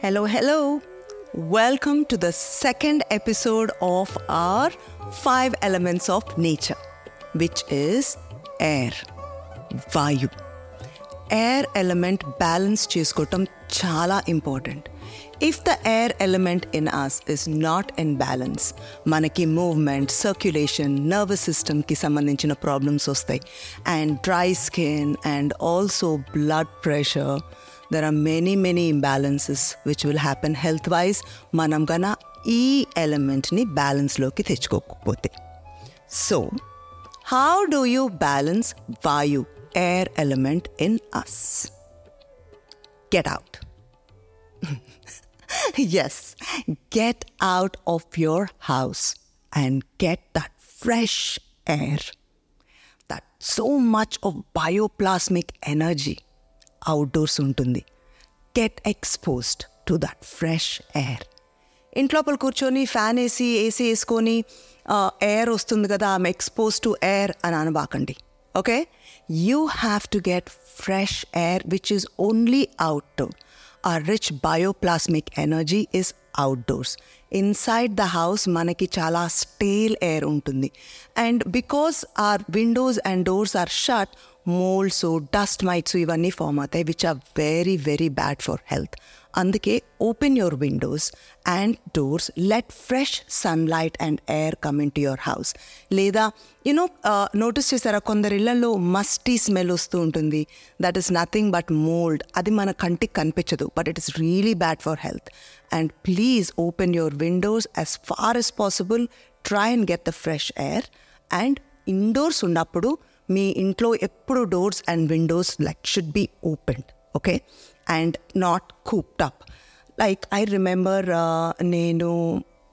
Hello, hello. Welcome to the second episode of our five elements of nature, which is air, Vayu. Air element balance చేసుకోవటం చాలా important if the air element in us is not in balance మనకి movement circulation nervous సిస్టమ్కి సంబంధించిన problems వస్తాయి and dry skin and also blood pressure there are many many imbalances which will happen health wise మనం గన ఈ ఎలిమెంట్ని బ్యాలెన్స్లోకి తెచ్చుకోకపోతే so how do you balance Vayu, air element in us? Get out. yes, get out of your house and get that fresh air. That so much of bioplasmic energy outdoors ఉంటుంది. Get exposed to that fresh air ఇంట్లోపల కూర్చొని fan వేసి AC వేసుకొని air వస్తుంది కదా I'm expose to air అని అనబాకండి. Okay you have to get fresh air which is only out a rich bioplasmic energy is outdoors inside the house మనకి చాలా stale air ఉంటుంది. And because our windows and doors are shut moulds dust mites ఇవన్నీ form అవుతాయి which are very very bad for health అందుకే open your windows and doors let fresh sunlight and air come in to your house లేదా you know notice చేశారా కొందరి ఇళ్లలో musty smell వస్తూ ఉంటుంది that is nothing but mould అది మన కంటికి కనిపించదు but it is really bad for health and please open your windows as far as possible try and get the fresh air and indoors ఉన్నప్పుడు మీ ఇంట్లో ఎప్పుడు doors and windows like should be opened okay and not cooped up like I remember నేను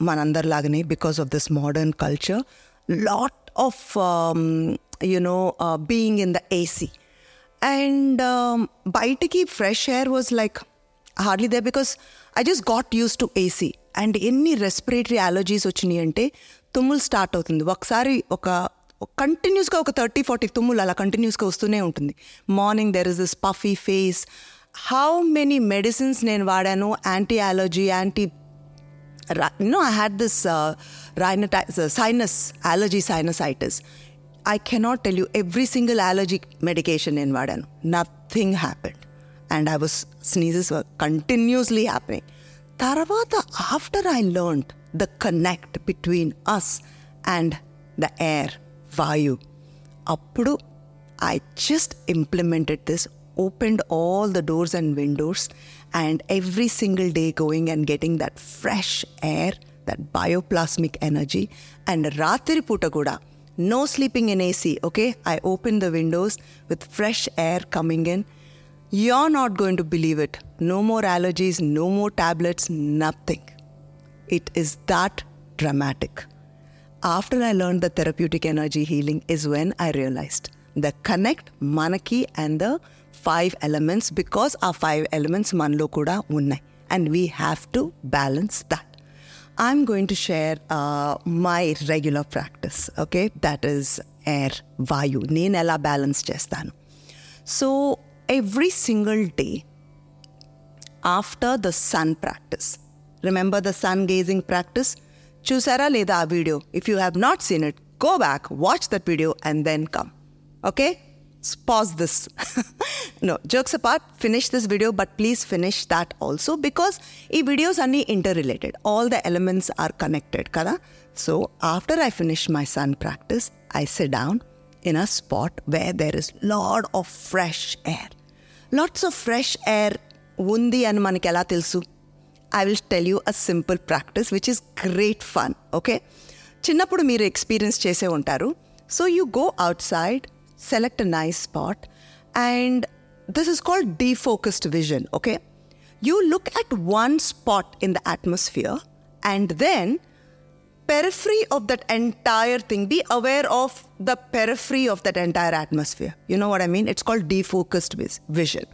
మనందరిలాగానే because of this modern culture lot of you know being in the AC and బయటికి fresh air was like hardly they because I just got used to AC and ఎన్ని respiratory allergies వచ్చినాయి అంటే తుమ్ములు start అవుతుంది. ఒకసారి ఒక కంటిన్యూస్గా ఒక థర్టీ ఫార్టీ తుమ్ములు అలా కంటిన్యూస్గా వస్తూనే ఉంటుంది morning there is this puffy face how many medicines నేను వాడాను anti allergy anti no, I had this uh, rhinitis, uh, sinus allergy sinusitis. I cannot tell you every single allergy medication in Vadanu. Nothing happened. And I was sneezes were continuously happening. Taravata, after I learned the connect between us and the air, Vayu, appudu I just implemented this, opened all the doors and windows, and every single day going and getting that fresh air, that bioplasmic energy, and Ratiri Puta no sleeping in AC, okay? I opened the windows with fresh air coming in. You're not going to believe it. No more allergies, no more tablets, nothing. It is that dramatic After I learned the therapeutic energy healing is when I realized the connect manaki and the five elements because our five elements manlo kuda unnai and we have to balance that. I'm going to share uh, my regular practice, okay? That is air, vayu. నేను ఎలా balance చేస్తాను so every single day after the sun practice remember the sun gazing practice చూసారా లేదా ఆ video if you have not seen it go back watch that video and then come okay pause this. no, jokes apart, finish this video, but please finish that also because ఈ videos are interrelated. All the elements are connected, kada? So after I finish my sun practice, I sit down in a spot where there is lot of fresh air. Lots of fresh air ఉంది అని మనకి ఎలా తెలుసు I will tell you a simple practice which is great fun okay చిన్నప్పుడు మీరు experience చేసే ఉంటారు so you go out side select a nice spot and this is called defocused vision okay you look at one spot in the atmosphere and then periphery of that entire thing be aware of the periphery of that entire atmosphere you know what i mean it's called defocused vis- vision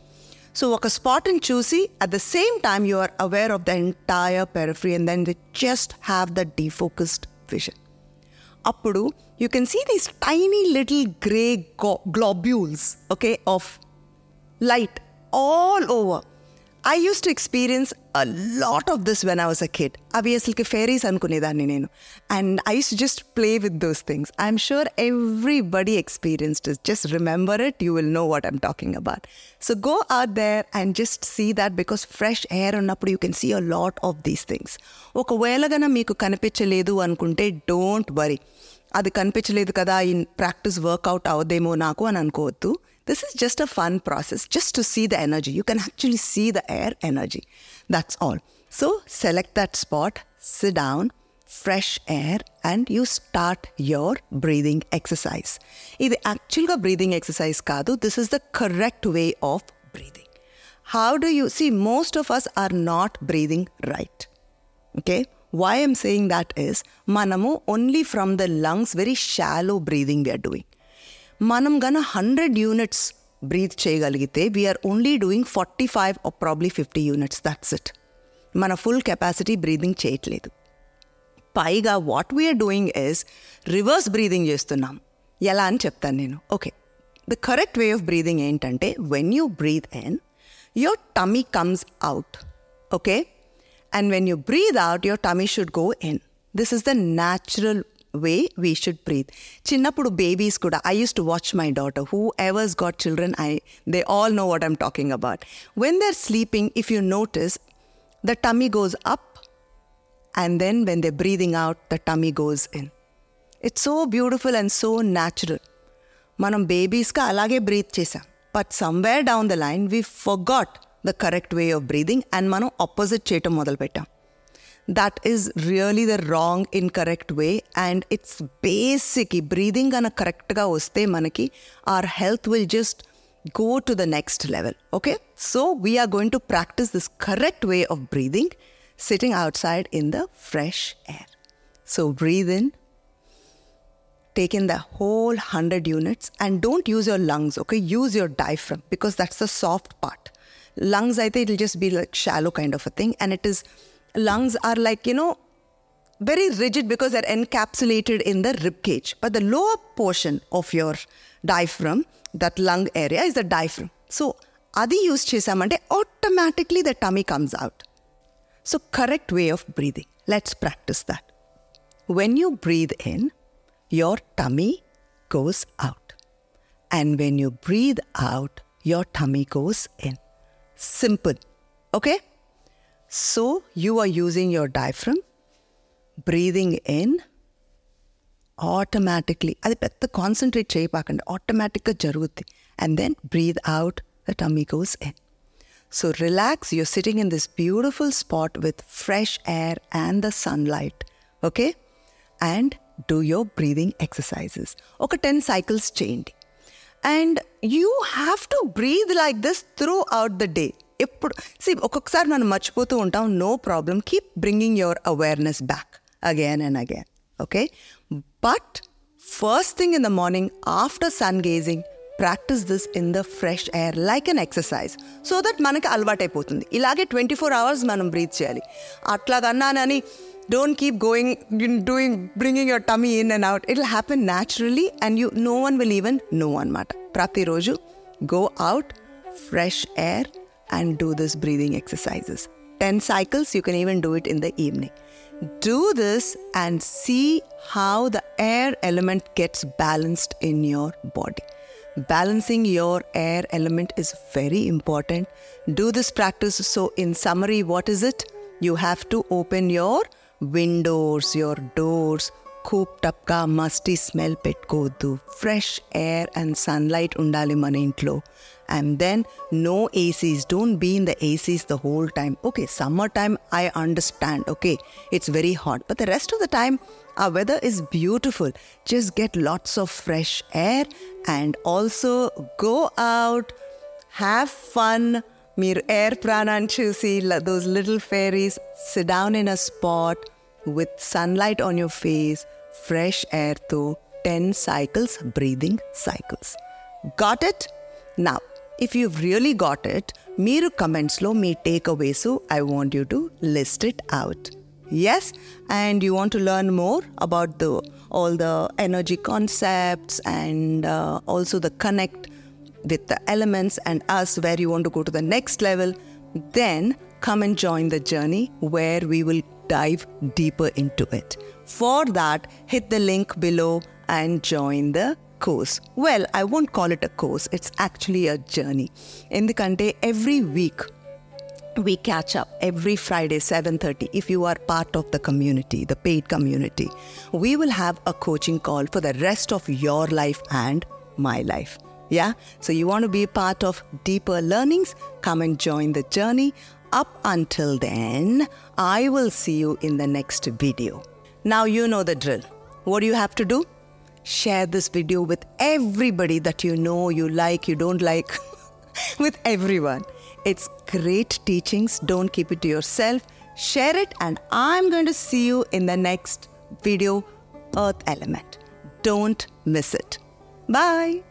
so ఒక spot ని చూసి at the same time you are aware of the entire periphery and then just have the డీఫోకస్డ్ vision అప్పుడు you can see these tiny little grey globules okay of light all over. I used to experience lot of of when when I was a అవి అసలుకి fairies అనుకునేదాన్ని నేను. And I used just play with those things I'm sure everybody experienced just remember it you will know what I'm talking about so go out there and just see that because fresh air ఉన్నప్పుడు you can see a lot of these things ఒకవేళ గన మీకు కనిపించలేదు అనుకుంటే don't worry అది కనిపించలేదు కదా ఈ ప్రాక్టీస్ వర్కౌట్ అవదేమో నాకు అని అనుకోవద్దు. This is just a fun process just to see the energy you can actually see the air energy that's all so select that spot SIT down fresh air and you start your breathing exercise ఇది యాక్చువల్గా breathing exercise కాదు this is the correct way of breathing how do you see most of us are not breathing right okay why i'm saying that is manamu only from the lungs very shallow breathing we are doing మనం గన hundred units breathe చేయగలిగితే we're only doing forty five or probably fifty units that's it మన full capacity breathing చేయట్లేదు. పైగా what we're doing is reverse breathing చేస్తున్నాం. ఎలా అని చెప్తాను నేను? Okay the correct way of breathing ఏంటంటే when you breathe in your tummy comes out okay and when you breathe out your tummy should go in this is the natural way we should breath చిన్నప్పుడు babies కూడా I used to watch my daughter who ఎవర్స్ got children I they all know what I'm talking about when they are sleeping if you notice the tummy goes up and then when they're breathing out, the tummy goes in. It's so beautiful and so natural. మనం బేబీస్గా అలాగే breathe చేసాం but somewhere down the line we forgot the correct way of breathing and మనం opposite చేయటం మొదలుపెట్టాం that is really the wrong in correct way and it's basic ఈ breathing కనుక కరెక్ట్గా వస్తే మనకి are health will just go to the next level. Okay? So we are going to practice this correct way of breathing sitting outside in the fresh air. So breathe in, take in the whole 100 units and don't use your lungs, okay? Use your diaphragm because that's the soft part. Lungs, I think it'll just be like shallow kind of a thing. And it is, lungs are like, you know, very rigid because they're encapsulated in the rib cage. But the lower portion of your diaphragm, that lung area, is the diaphragm. So, అది use చేసామంటే automatically the tummy comes out so correct way of breathing let's practice that when you breathe in your tummy goes out. And when you breathe out, your tummy goes in. Simple. Okay? So you are using your diaphragm, breathing in automatically. అది పెద్ద concentrate చేయపాకండి ఆటోమేటిక్గా జరుగుద్ది and then breathe out the tummy goes in so relax your sitting in this beautiful spot with fresh air and the sunlight okay and do your breathing exercises ఒక ten cycles చేయండి and you have to breathe like this through out the day ఎప్పుడు సి ఒక్కొక్కసారి మనం మర్చిపోతూ ఉంటాం. No problem keep bringing your awareness back again and again okay but first thing in the morning after sun gazing practice this in the fresh air like an exercise so that మనకి అలవాటైపోతుంది. ఇలాగే twenty four hours మనం breathe చేయాలి. అట్లాగన్నానని don't keep going doing bringing your tummy in and out it will happen naturally and you know one will even know అనమాట ప్రతిరోజు go out fresh air and do this breathing exercises. 10 cycles, you can even do it in the evening. Do this and see how the air element gets balanced in your body. Balancing your air element is very important. Do this practice. So, in summary, what is it? You have to open your windows, your doors, cooped అప్గా musty smell పెట్టుకోవద్దు fresh air and sunlight ఉండాలి మన ఇంట్లో and then no ACs don't be in the ACs the whole time okay summer time I understand okay it's very hot but the rest of the time ఆ weather is beautiful just get lots of fresh air and also go out have fun మీరు air ప్రాణాన్ని చూసి those little ఫేరీస్ SIT down in a spot with sunlight on your face, fresh air to 10 cycles, breathing cycles. Got it? Now, if you've really got it, మీరు కమెంట్స్లో మీ takeaways I want you to list it out yes and you want to learn more about the all the energy concepts and also the connect with the elements and us where you want to go to the next level, then come and join the journey where we will dive deeper into it. For that, hit the link below and join the course. Well, I won't call it a course, it's actually a journey. In the Kante, every week we catch up every friday 7:30 if you are part of the community the paid community we will have a coaching call for the rest of your life and my life yeah so you want to be part of deeper learnings come and join the journey up until then i will see you in the next video now you know the drill what do you have to do share this video with everybody that you know you like you don't like with everyone it's great teachings. Don't keep it to yourself. Share it, and I'm going to see you in the next video, Earth Element. Don't miss it. Bye.